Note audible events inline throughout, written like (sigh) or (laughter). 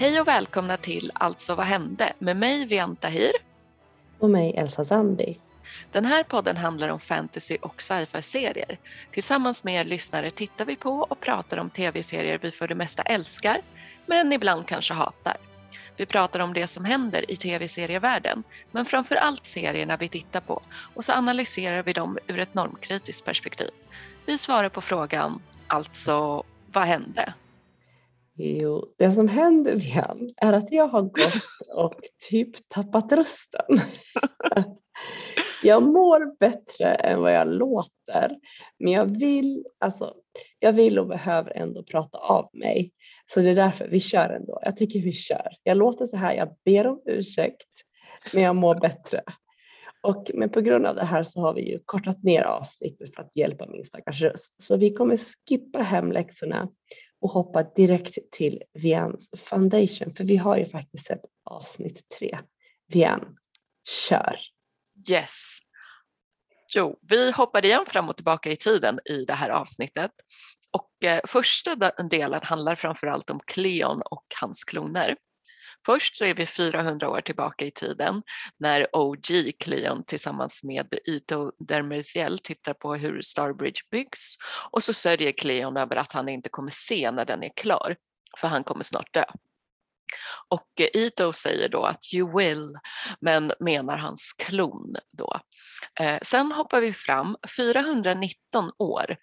Hej och välkomna till Alltså vad hände med mig Vian Tahir. Och mig Elsa Zandi. Den här podden handlar om fantasy och sci-fi-serier. Tillsammans med er lyssnare tittar vi på och pratar om tv-serier vi för det mesta älskar, men ibland kanske hatar. Vi pratar om det som händer i tv-serievärlden, men framför allt serierna vi tittar på och så analyserar vi dem ur ett normkritiskt perspektiv. Vi svarar på frågan, alltså vad hände? Jo, det som händer igen är att jag har gått och typ tappat rösten. (laughs) jag mår bättre än vad jag låter, men jag vill, alltså, jag vill och behöver ändå prata av mig. Så det är därför vi kör ändå. Jag tycker vi kör. Jag låter så här, jag ber om ursäkt, men jag mår bättre. Och, men på grund av det här så har vi ju kortat ner avsnittet för att hjälpa min stackars röst. Så vi kommer skippa hemläxorna och hoppa direkt till Vians foundation. För vi har ju faktiskt sett avsnitt tre. Vian, kör! Yes. Jo, vi hoppar igen fram och tillbaka i tiden i det här avsnittet. Och eh, första delen handlar framförallt om Cleon och hans kloner. Först så är vi 400 år tillbaka i tiden när OG Cleon tillsammans med Ito Dermerziel tittar på hur Starbridge byggs och så sörjer Cleon över att han inte kommer se när den är klar för han kommer snart dö. Och eh, Ito säger då att you will, men menar hans klon då. Eh, sen hoppar vi fram 419 år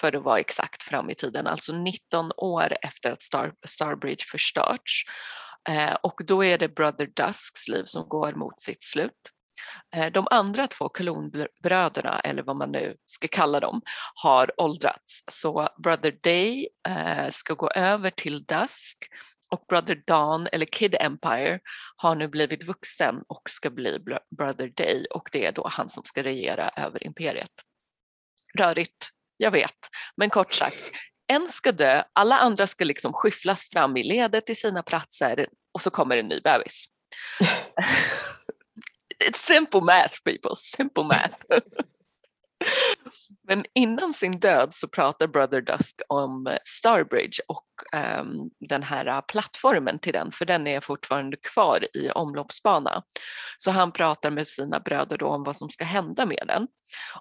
för att vara exakt fram i tiden, alltså 19 år efter att Star, Starbridge förstörts. Eh, och då är det Brother Dusks liv som går mot sitt slut. Eh, de andra två kolonbröderna, eller vad man nu ska kalla dem, har åldrats. Så Brother Day eh, ska gå över till Dusk och Brother Dawn, eller Kid Empire, har nu blivit vuxen och ska bli Brother Day och det är då han som ska regera över imperiet. Rörigt, jag vet, men kort sagt, en ska dö, alla andra ska liksom skyfflas fram i ledet till sina platser och så kommer en ny bebis. (laughs) simple math people, simple math. (laughs) Men innan sin död så pratar Brother Dusk om eh, Starbridge och um, den här eh, plattformen till den, för den är fortfarande kvar i omloppsbana. Så han pratar med sina bröder då om vad som ska hända med den.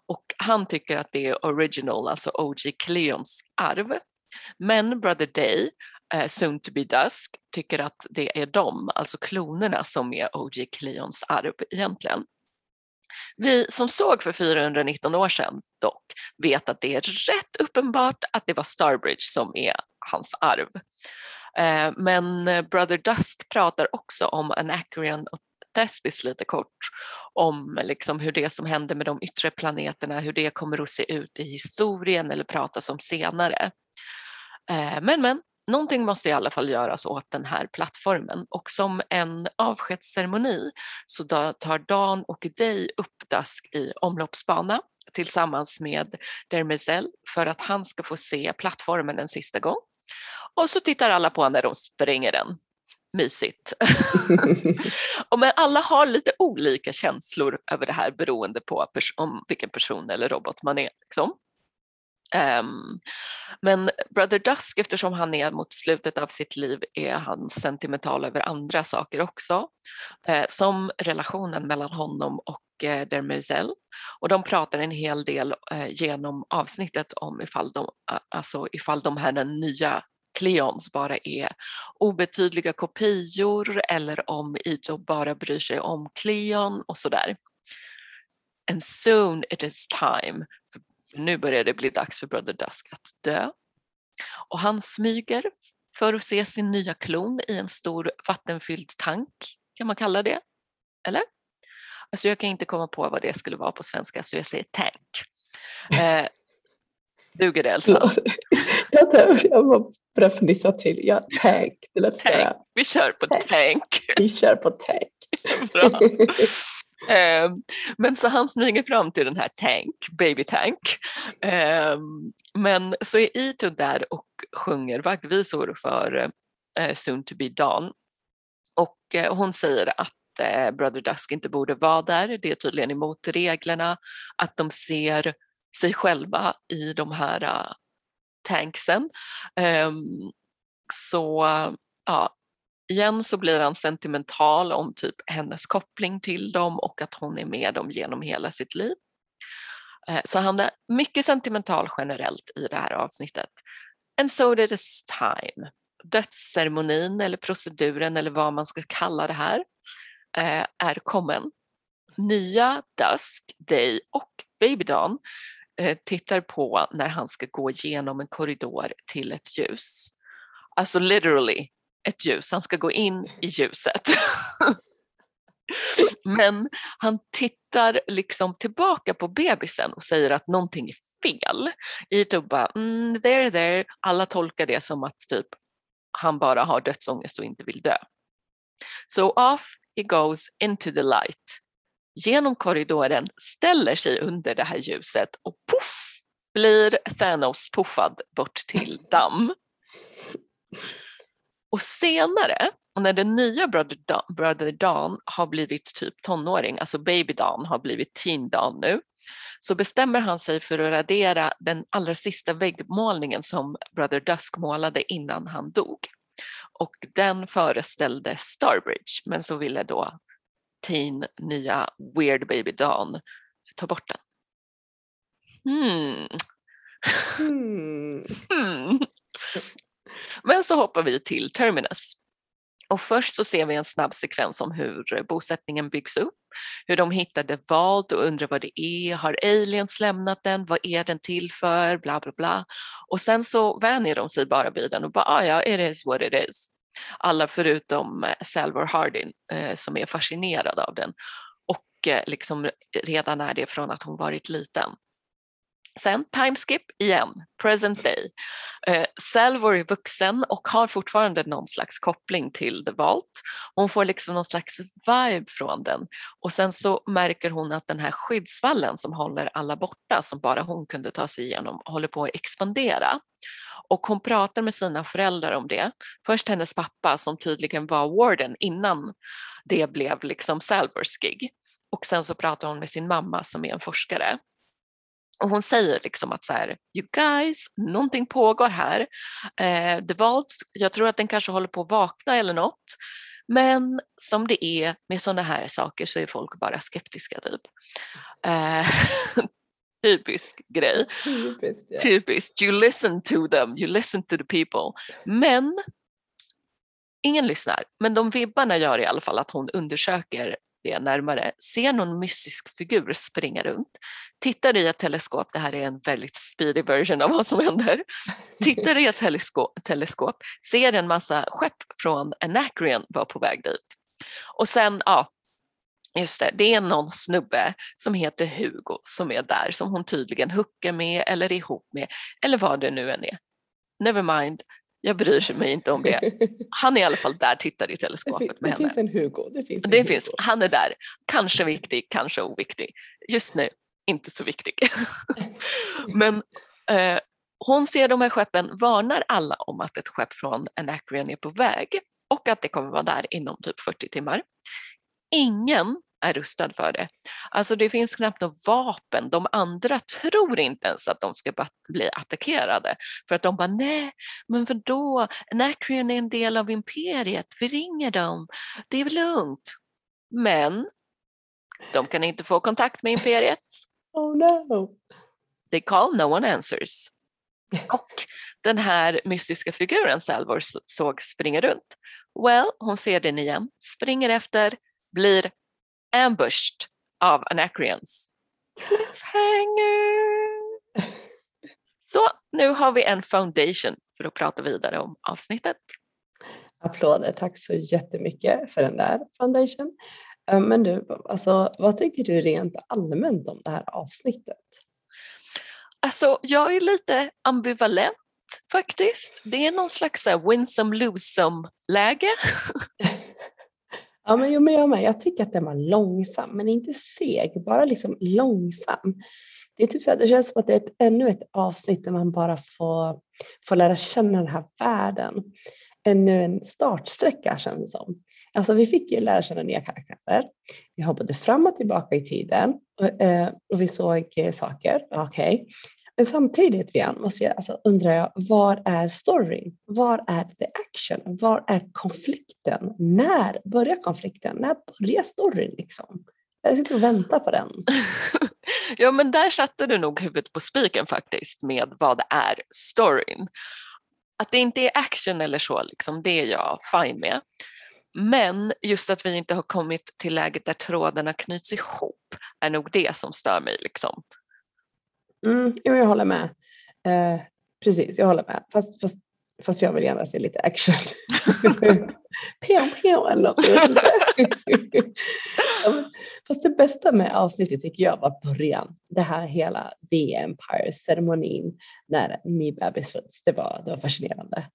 Och han tycker att det är original, alltså OG Cleons arv. Men Brother Day, uh, soon to be Dusk, tycker att det är de, alltså klonerna, som är OG Cleons arv egentligen. Vi som såg för 419 år sedan dock vet att det är rätt uppenbart att det var Starbridge som är hans arv. Eh, men eh, Brother Dusk pratar också om Anacreon och Thespis lite kort om liksom hur det som händer med de yttre planeterna, hur det kommer att se ut i historien eller pratas om senare. Eh, men men, någonting måste i alla fall göras åt den här plattformen och som en avskedsceremoni så tar Dan och Day upp Dusk i omloppsbana tillsammans med Dermizel för att han ska få se plattformen en sista gång. Och så tittar alla på när de spränger den. Mysigt. (laughs) och men alla har lite olika känslor över det här beroende på pers- om vilken person eller robot man är. Liksom. Um, men Brother Dusk, eftersom han är mot slutet av sitt liv, är han sentimental över andra saker också. Uh, som relationen mellan honom och eh, uh, Dermezell. Och de pratar en hel del uh, genom avsnittet om ifall de, uh, alltså ifall de här nya Cleons bara är obetydliga kopior eller om Ito bara bryr sig om Cleon och sådär. And soon it is time nu börjar det bli dags för Brother Dusk att dö. Och han smyger för att se sin nya klon i en stor vattenfylld tank, kan man kalla det? Eller? Alltså jag kan inte komma på vad det skulle vara på svenska så jag säger tank. (laughs) Eh, duger det Elsa? jag, var började fnissa till. Ja, tank. Det lät tank. Vi kör på tank. tank. Vi kör på tank. (laughs) Bra. (laughs) Ehm, men så han smyger fram till den här Tank, Baby Tank. Ehm, men så är Ito där och sjunger vaggvisor för eh, Soon to be Dawn. Och eh, hon säger att eh, Brother Dusk inte borde vara där. Det är tydligen emot reglerna att de ser sig själva i de här tanksen. Ehm, så ja, igen så blir han sentimental om typ hennes koppling till dem och att hon är med dem genom hela sitt liv. Eh, så han är mycket sentimental generellt i det här avsnittet. And so it is time. Dödsceremonin eller proceduren eller vad man ska kalla det här eh, är kommen. Nya Dusk, Day och Baby Dawn eh, tittar på när han ska gå igenom en korridor till ett ljus. Alltså literally ett ljus, han ska gå in i ljuset. (laughs) Men han tittar liksom tillbaka på bebisen och säger att någonting är fel. I typ bara, mm, there, there. Alla tolkar det som att typ han bara har dödsångest och inte vill dö. So off he goes into the light. Genom korridoren, ställer sig under det här ljuset och puff blir Thanos puffad bort till damm. Och senare, när den nya Brother Dawn, Brother Dawn har blivit typ tonåring, alltså Baby Dawn har blivit Teen Dawn nu, så bestämmer han sig för att radera den allra sista väggmålningen som Brother Dusk målade innan han dog. Och den föreställde Starbridge, men så ville då Teen, nya Weird Baby Dawn, ta bort den. Hmm. Hmm. (laughs) hmm. Men så hoppar vi till Terminus. Och först så ser vi en snabb sekvens om hur bosättningen byggs upp, hur de hittade Valt och undrar vad det är, har aliens lämnat den, vad är den till för, bla bla bla. Och sen så vänjer de sig bara vid den och bara, ah, ja, it is what it is. Alla förutom eh, Salvor Hardin eh, som är fascinerad av den och eh, liksom redan är det från att hon varit liten. Sen timeskip igen, present day. Eh, Salvor är vuxen och har fortfarande någon slags koppling till The Vault. Hon får liksom någon slags vibe från den och sen så märker hon att den här skyddsvallen som håller alla borta som bara hon kunde ta sig igenom håller på att expandera. Och hon pratar med sina föräldrar om det. Först hennes pappa som tydligen var warden innan det blev liksom Salvors gig. Och sen så pratar hon med sin mamma som är en forskare och hon säger liksom att så här, you guys, någonting pågår här. Eh, The Vault, jag tror att den kanske håller på att vakna eller något. Men som det är med sådana här saker så är folk bara skeptiska typ. Eh, (laughs) typisk grej. Typiskt, yeah. Typiskt. You listen to them, you listen to the people. Men ingen lyssnar. Men de vibbarna gör i alla fall att hon undersöker det närmare, ser någon mystisk figur springa runt, tittar i ett teleskop, det här är en väldigt speedy version av vad som händer, tittar i ett teleskop, teleskop ser en massa skepp från Anacreon var på väg dit. Och sen, ja, Just det, det är någon snubbe som heter Hugo som är där som hon tydligen hookar med eller är ihop med eller vad det nu än är. Never mind, jag bryr mig inte om det. Han är i alla fall där, tittar i teleskopet med henne. Det finns en Hugo. Det finns, en det Hugo. finns han är där. Kanske viktig, kanske oviktig. Just nu, inte så viktig. (laughs) Men eh, hon ser de här skeppen, varnar alla om att ett skepp från Anacreon är på väg och att det kommer vara där inom typ 40 timmar. Ingen är rustad för det. Alltså det finns knappt något vapen. De andra tror inte ens att de ska bli attackerade. För att de bara, nej, men vadå? Anacreon är en del av imperiet. Vi ringer dem. Det är lugnt. Men de kan inte få kontakt med imperiet. Oh no. They call, no one answers. (laughs) Och den här mystiska figuren Salvor såg springa runt. Well, hon ser den igen, springer efter, blir ambushed av Anacreons. Cliffhanger! (laughs) Så nu har vi en foundation för att prata vidare om avsnittet. Applåder, tack så jättemycket för den där foundation. Eh, men du, alltså, vad tycker du rent allmänt om det här avsnittet? Alltså, jag är lite ambivalent faktiskt. Det är någon slags winsome losome läge. (laughs) Ja, men, jo, men jag med. Jag tycker att den var långsam, men inte seg, bara liksom långsam. Det, är typ så här, det känns som att det är ett, ännu ett avsnitt där man bara får, får lära känna den här världen. Ännu en startsträcka känns det som. Alltså vi fick ju lära känna nya karaktärer. Vi hoppade fram och tillbaka i tiden och, eh, och vi såg eh, saker. Okej. Okay. Men samtidigt igen, måste jag, alltså, undrar jag, var är storyn? Var är the action? Var är konflikten? När börjar konflikten? När börjar storyn liksom? Jag sitter och väntar på den. (laughs) ja men där satte du nog huvudet på spiken faktiskt med vad är storyn. Att det inte är action eller så, liksom, det är jag fine med. Men just att vi inte har kommit till läget där trådarna knyts ihop är nog det som stör mig. Liksom. Mm, jag håller med. Eh, precis, jag håller med. Fast, fast, fast jag vill gärna se lite action. (laughs) Pew, pew, eller Fast det bästa med avsnittet tycker jag var början. Det här hela The Empire-ceremonin när ny bebis föds. Det var, det var fascinerande.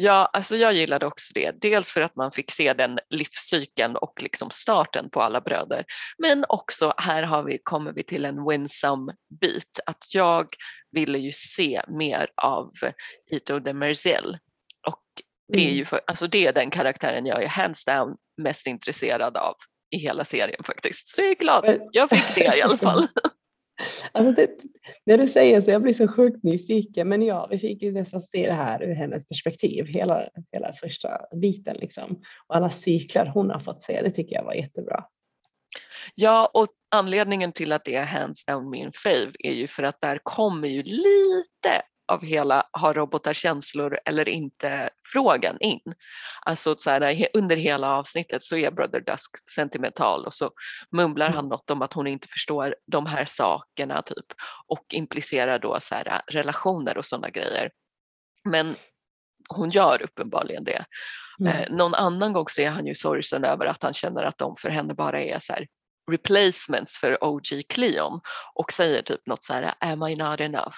Ja, alltså jag gillade också det. Dels för att man fick se den livscykeln och liksom starten på alla bröder. Men också här har vi, kommer vi till en winsome bit. Att jag ville ju se mer av Ito de Merziel. Och det är mm. ju för, alltså det är den karaktären jag är hands down mest intresserad av i hela serien faktiskt. Så jag är glad, jag fick det i alla (laughs) fall. Alltså det, när du säger så, jag blir så sjukt nyfiken. Men ja, vi fick ju nästan se det här ur hennes perspektiv, hela, hela första biten liksom. Och alla cyklar hon har fått se, det tycker jag var jättebra. Ja, och anledningen till att det är hands down min fave är ju för att där kommer ju lite av hela har robotar känslor eller inte frågan in. Alltså så här, under hela avsnittet så är Brother Dusk sentimental och så mumlar han mm. något om att hon inte förstår de här sakerna typ och implicerar då så här, relationer och sådana grejer. Men hon gör uppenbarligen det. Mm. Eh, någon annan gång så är han ju sorgsen över att han känner att de för henne bara är så här, replacements för OG Cleon och säger typ något så här, am I not enough?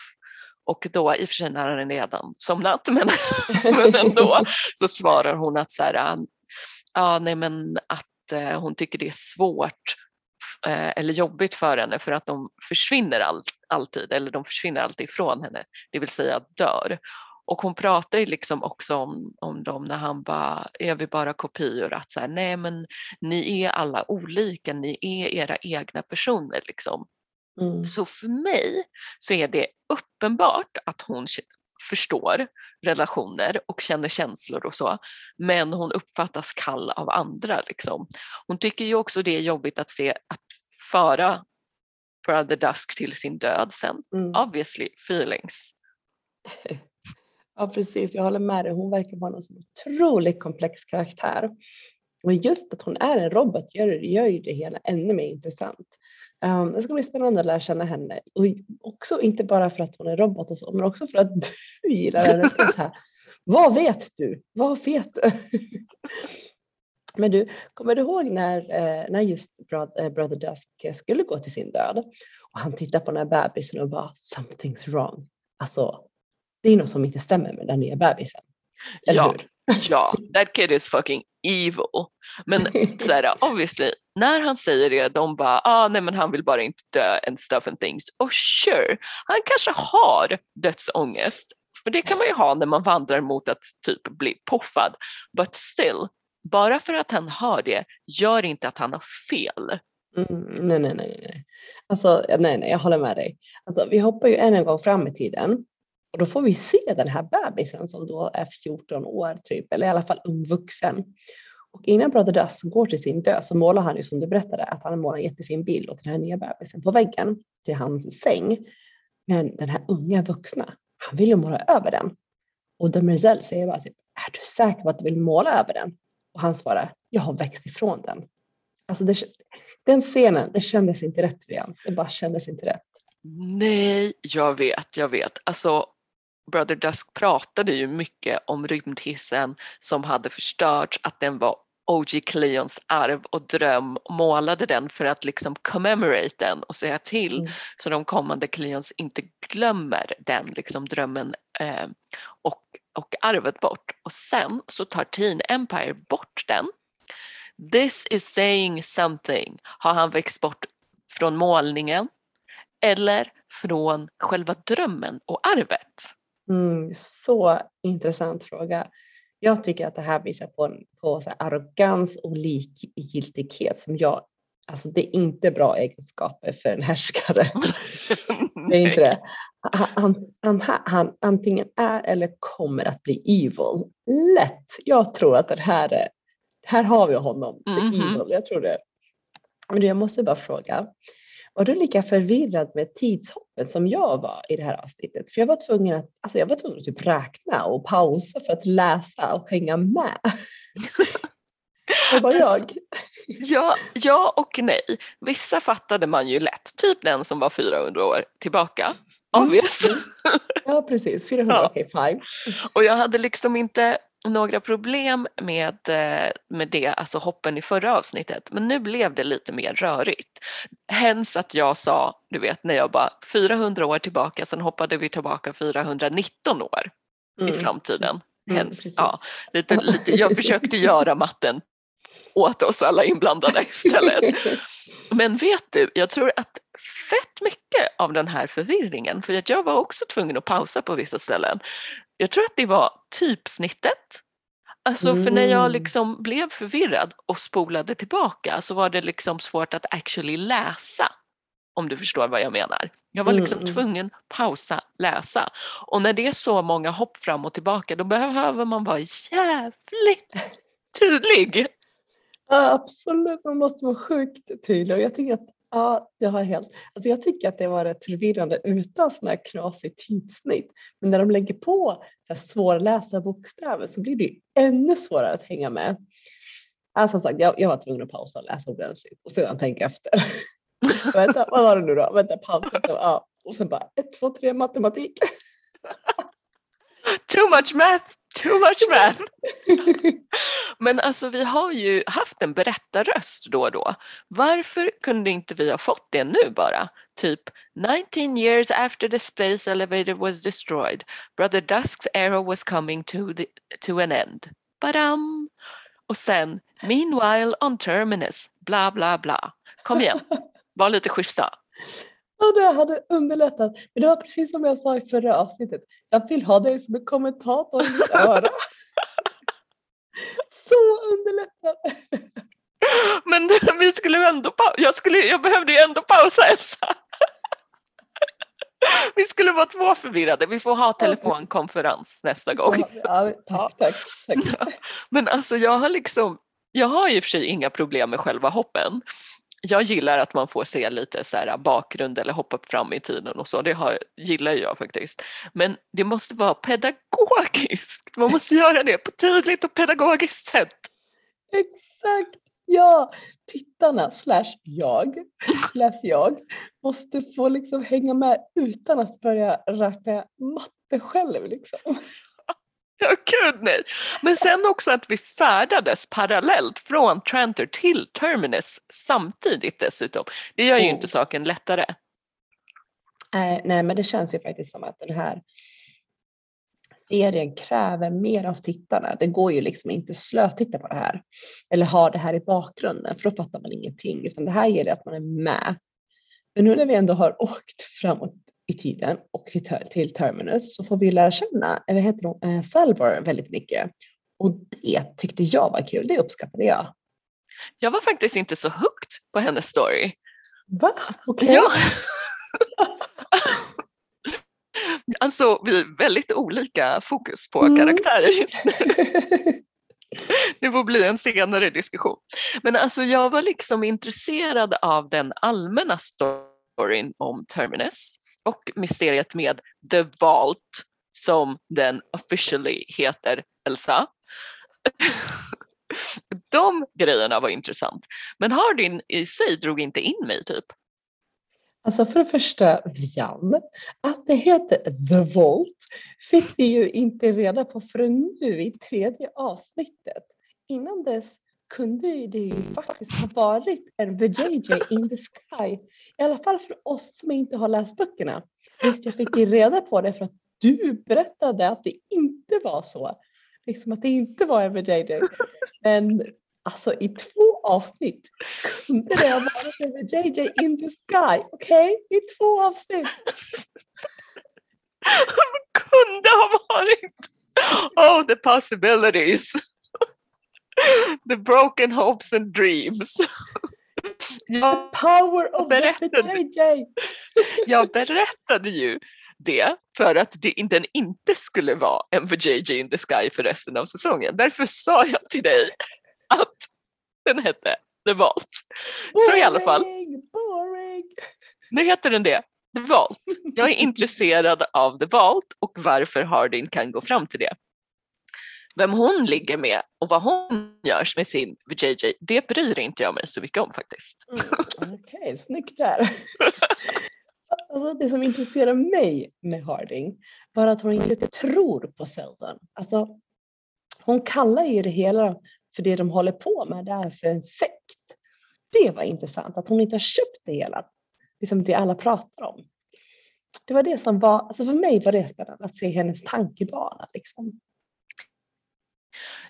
Och då, i och för sig när han redan somnat, men, (laughs) men ändå, så svarar hon att så här, ah, ja, nej, men att eh, hon tycker det är svårt eh, eller jobbigt för henne för att de försvinner all, alltid, eller de försvinner alltid ifrån henne, det vill säga dör. Och hon pratar ju liksom också om, om dem när han bara, är vi bara kopior? Att så här, nej men ni är alla olika, ni är era egna personer liksom. Mm. Så för mig så är det uppenbart att hon förstår relationer och känner känslor och så, men hon uppfattas kall av andra. Liksom. Hon tycker ju också det är jobbigt att se att föra Brother Dusk till sin död sen. Mm. Obviously feelings. Ja precis, jag håller med dig. Hon verkar vara en otroligt komplex karaktär. Och just att hon är en robot gör, gör ju det hela ännu mer intressant. Um, det ska bli spännande att lära känna henne. Och också inte bara för att hon är robot och så, men också för att (laughs) du gillar henne. här, vad vet du? Vad vet du? (laughs) men du, kommer du ihåg när, eh, när just eh, Brother Dusk skulle gå till sin död? Och han tittar på den här bebisen och bara “something's wrong”. Alltså, det är något som inte stämmer med den nya bebisen. Eller ja, hur? ja, that kid is fucking evil. Men så här, obviously, när han säger det, de bara, ah, nej men han vill bara inte dö and stuff and things. Och sure, han kanske har dödsångest. För det kan man ju ha när man vandrar mot att typ bli poffad. But still, bara för att han har det gör inte att han har fel. Mm, nej, nej, nej, nej. Alltså, nej, nej, jag håller med dig. Alltså, vi hoppar ju än en gång fram i tiden och då får vi se den här bebisen som då är 14 år typ, eller i alla fall ung vuxen. Och innan Brother Dust går till sin död så målar han ju som du berättade att han målar en jättefin bild åt den här nya bebisen på väggen till hans säng. Men den här unga vuxna, han vill ju måla över den. Och Demerzel säger bara typ, är du säker på att du vill måla över den? Och han svarar, jag har växt ifrån den. Alltså det, den scenen, det kändes inte rätt igen. Det bara kändes inte rätt. Nej, jag vet, jag vet. Alltså Brother Dusk pratade ju mycket om rymdhissen som hade förstörts, att den var OG Cleons arv och dröm och målade den för att liksom commemorate den och säga till mm. så de kommande Cleons inte glömmer den liksom drömmen eh, och, och arvet bort. Och sen så tar Teen Empire bort den. This is saying something. Har han växt bort från målningen eller från själva drömmen och arvet? Mm, så intressant fråga. Jag tycker att det här visar på, på så arrogans och likgiltighet som jag, alltså det är inte bra egenskaper för en härskare. (laughs) Det är inte det. Han, han, han, antingen är eller kommer att bli evil. Lätt. Jag tror att det här är, här har vi honom. Mm -hmm. evil. Jag tror det. Men jag måste bara fråga. Var du lika förvirrad med tidshoppet som jag var i det här avsnittet? För jag var tvungen att, alltså jag var tvungen att typ räkna och pausa för att läsa och hänga med. Det var jag. Ja, ja och nej. Vissa fattade man ju lätt, typ den som var 400 år tillbaka. Obvious. Ja precis, 400 ja. okay, fine. Och jag hade liksom inte några problem med, eh, med det, alltså hoppen i förra avsnittet, men nu blev det lite mer rörigt. Hens att jag sa, du vet när jag bara 400 år tillbaka, sen hoppade vi tillbaka 419 år mm. i framtiden. Mm, Hens, mm, ja, lite, lite, jag försökte göra matten åt oss alla inblandade (laughs) istället. Men vet du, jag tror att fett mycket av den här förvirringen, för att jag var också tvungen att pausa på vissa ställen, jag tror att det var typsnittet. Alltså mm. för när jag mm. liksom blev förvirrad och spolade tillbaka så var det liksom svårt att actually läsa. Om du förstår vad jag menar. Jag var liksom mm. tvungen pausa, läsa. Och när det är så många hopp fram och tillbaka då behöver man vara jävligt tydlig. Ja, absolut, man måste vara sjukt tydlig och jag tycker att Ja, jag har helt. Alltså jag tycker att det var rätt förvirrande utan sådana här knasigt typsnitt. Men när de lägger på så här svårlästa bokstäver så blir det ju ännu svårare att hänga med. Alltså som sagt, jag, jag var tvungen att pausa och läsa ordentligt och sedan tänka efter. (laughs) Vänta, vad var det nu då? Vänta, pausa. Ja. Och sen bara ett, två, tre, matematik. (laughs) Too much math! Too much math! (laughs) Men alltså vi har ju haft en berättarröst då och då. Varför kunde inte vi ha fått det nu bara? Typ 19 years after the space elevator was destroyed, Brother Dusks era was coming to, the, to an end. Badam! Och sen Meanwhile on terminus, bla bla bla. Kom igen, (laughs) var lite schyssta. Ja, det hade underlättat. Men det var precis som jag sa i förra avsnittet. Jag vill ha dig som en kommentator i mitt öra. (laughs) Så underlättat. (laughs) Men vi skulle ändå jag, skulle, jag behövde ju ändå pausa Elsa. (laughs) Vi skulle vara två förvirrade. Vi får ha telefonkonferens nästa gång. Ja, tack, tack, tack. (laughs) Men alltså jag har liksom, jag har i och för sig inga problem med själva hoppen jag gillar att man får se lite så här bakgrund eller hoppa fram i tiden och så, det har, gillar jag faktiskt. Men det måste vara pedagogiskt, man måste göra det på tydligt och pedagogiskt sätt. Exakt, ja! Tittarna slash jag, slash jag måste få liksom hänga med utan att börja räkna matte själv liksom. (laughs) Ja, gud nej. Men sen också att vi färdades parallellt från Trantor till Terminus samtidigt dessutom. Det gör ju oh. inte saken lättare. Nej, nej, men det känns ju faktiskt som att den här serien kräver mer av tittarna. Det går ju liksom inte slötitta på det här eller ha det här i bakgrunden för då fattar man ingenting utan det här det att man är med. Men nu när vi ändå har (laughs) åkt framåt i tiden och till, till Terminus så får vi lära känna vad heter hon, eh, Salvor väldigt mycket. Och det tyckte jag var kul, det uppskattade jag. Jag var faktiskt inte så hooked på hennes story. Va? Okej. Okay. Ja. (laughs) alltså vi är väldigt olika fokus på mm. karaktärer just nu. (laughs) Det får bli en senare diskussion. Men alltså jag var liksom intresserad av den allmänna storyn om Terminus och mysteriet med The Vault som den officially heter Elsa. (laughs) De grejerna var intressant. Men Hardin i sig drog inte in mig typ. Alltså för det första, Vian, att det heter The Vault fick vi ju inte reda på förrän nu i tredje avsnittet. Innan dess kunde det ju faktiskt ha varit en VJJ in the Sky. I alla fall för oss som inte har läst böckerna. Visst, jag fick ju reda på det för att du berättade att det inte var så. Liksom att det inte var en VJJ. Men alltså i två avsnitt kunde det ha varit en VJJ in the Sky. Okej? Okay? I två avsnitt. (laughs) kunde ha varit. Oh, the possibilities. The broken hopes and dreams. (laughs) Jag Power of berättade. JJ! Jag berättade ju det för att det, den inte skulle vara en för JJ in the Sky för resten av säsongen. Därför sa jag till dig att den hette The Vault. Så i alla fall, Boring, boring. nu heter den det. The Vault. Jag är intresserad av The Vault och varför Hardin kan gå fram till det. Vem hon ligger med och vad hon gör med sin JJ, det bryr inte jag mig så mycket om faktiskt. Mm, Okej, snyggt där. Alltså, det som intresserar mig med Harding var att hon inte tror på Seldon. Alltså, hon kallar ju det hela för det de håller på med, det är för en sekt. Det var intressant, att hon inte har köpt det hela, liksom det alla pratar om. Det var det som var, alltså för mig var det spännande att se hennes tankebana. Liksom.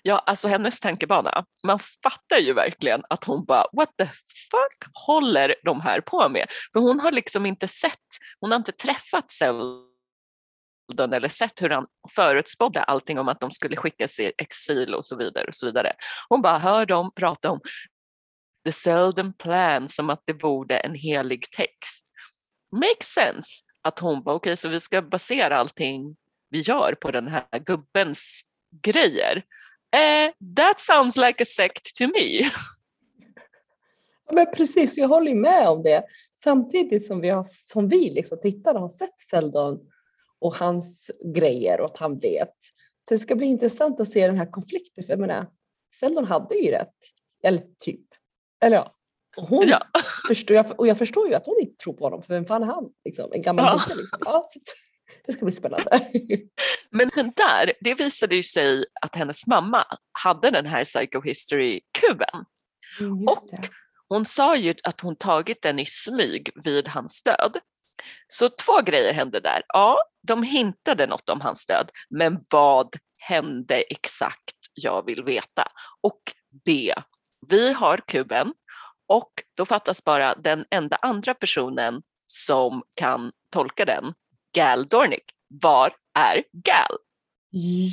Ja, alltså hennes tankebana, man fattar ju verkligen att hon bara what the fuck håller de här på med? För hon har liksom inte sett, hon har inte träffat Seldon eller sett hur han förutspådde allting om att de skulle skickas i exil och så vidare och så vidare. Hon bara hör dem prata om the Seldon plan som att det vore en helig text. Makes sense att hon bara okej okay, så vi ska basera allting vi gör på den här gubbens grejer. Eh, that sounds like a sect to me. Men precis, jag håller med om det. Samtidigt som vi, har, som vi liksom tittare har sett Seldon och hans grejer och att han vet. Så det ska bli intressant att se den här konflikten. För jag menar, Seldon hade ju rätt. Eller typ. Eller ja. Och, hon Ja. förstår, och jag förstår ju att hon inte tror på honom. För vem fan är han? Liksom, en gammal Ja. Liksom. Ja, så det ska bli spännande. Men, (laughs) men där, det visade ju sig att hennes mamma hade den här psychohistory-kuben. Mm, Och- det. Hon sa ju att hon tagit den i smyg vid hans död. Så två grejer hände där. A. De hintade något om hans död, men vad hände exakt? Jag vill veta. Och B. Vi har kuben och då fattas bara den enda andra personen som kan tolka den, Gal Dornick. Var är Gal?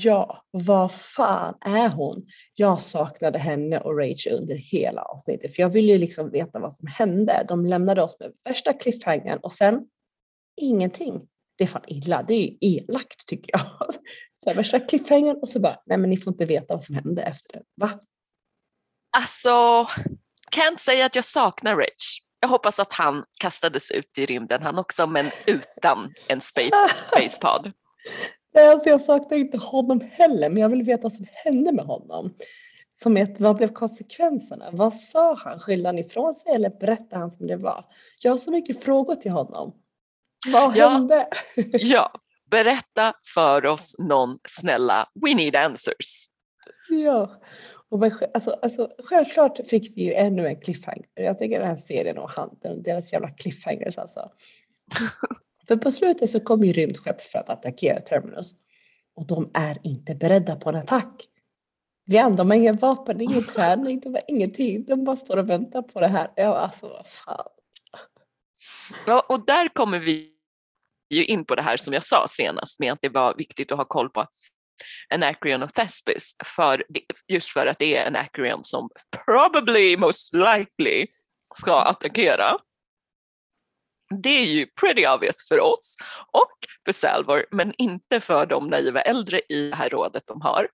Ja, vad fan är hon? Jag saknade henne och Rage under hela avsnittet för jag ville ju liksom veta vad som hände. De lämnade oss med värsta cliffhangern och sen ingenting. Det är fan illa, det är ju elakt tycker jag. (laughs) Så här, värsta cliffhangern och så bara, nej men ni får inte veta vad som hände efter det. Va? Alltså, kan inte säga att jag saknar Rich. Jag hoppas att han kastades ut i rymden han också, men utan en space, (laughs) spacepod. Nej, alltså jag saknar inte honom heller, men jag vill veta vad som hände med honom. Som ett, vad blev konsekvenserna? Vad sa han? Skyllde han ifrån sig eller berättade han som det var? Jag har så mycket frågor till honom. Vad Ja. hände? (laughs) Ja, berätta för oss någon snälla. We need answers. Ja, och men, alltså, alltså, självklart fick vi ju ännu en cliffhanger. Jag tycker den här serien och han, den- deras jävla cliffhangers alltså. (laughs) För på slutet så kommer ju rymdskepp för att attackera Terminus. Och de är inte beredda på en attack. Vi andra har inga vapen, ingen (laughs) träning, de har ingenting. De bara står och väntar på det här. Ja, alltså vad fan. Ja, och där kommer vi ju in på det här som jag sa senast med att det var viktigt att ha koll på Anacreon och Thespis för, just för att det är Anacreon som probably most likely ska attackera. Det är ju pretty obvious för oss och för Salvor men inte för de naiva äldre i det här rådet de har.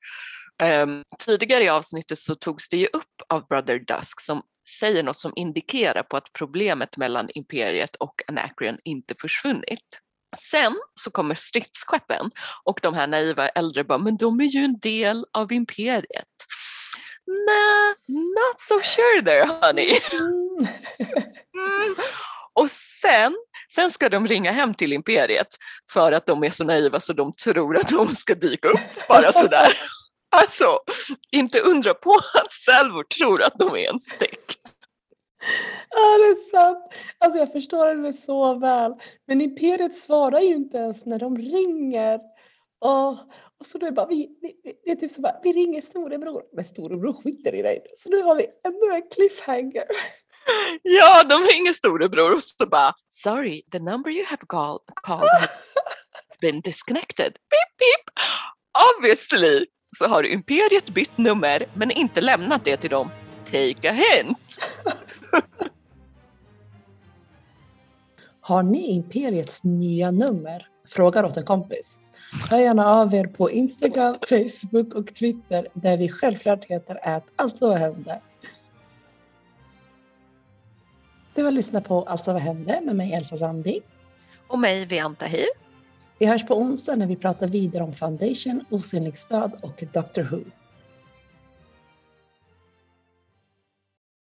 Um, tidigare i avsnittet så togs det ju upp av Brother Dusk som säger något som indikerar på att problemet mellan Imperiet och Anacreon inte försvunnit. Sen så kommer stridsskeppen och de här naiva äldre bara, men de är ju en del av Imperiet. Nah, not so sure there honey. Mm. (laughs) Och sen, sen ska de ringa hem till Imperiet för att de är så naiva så de tror att de ska dyka upp bara sådär. (laughs) Alltså, inte undra på att Salvor tror att de är en sekt. (laughs) Ja, det är sant. Alltså jag förstår det så väl. Men Imperiet svarar ju inte ens när de ringer. Och, och så då är det bara, vi, vi, det är typ så bara, vi ringer storebror. Men storebror skiter i dig. Så nu har vi ännu en cliffhanger. (laughs) Ja, de ringer storebror och så bara Sorry, the number you have call, called has (laughs) been disconnected. Beep, beep. Obviously så har Imperiet bytt nummer men inte lämnat det till dem. Take a hint. Har ni Imperiets nya nummer? Frågar åt en kompis. Hör gärna av er på Instagram, Facebook och Twitter där vi självklart heter att Alltså vad hände? Du har lyssnat på Alltså vad hände med mig Elsa Sandi. Och mig Vianta Hir. Vi hörs på onsdag när vi pratar vidare om Foundation, Osynlig stad och Doctor Who.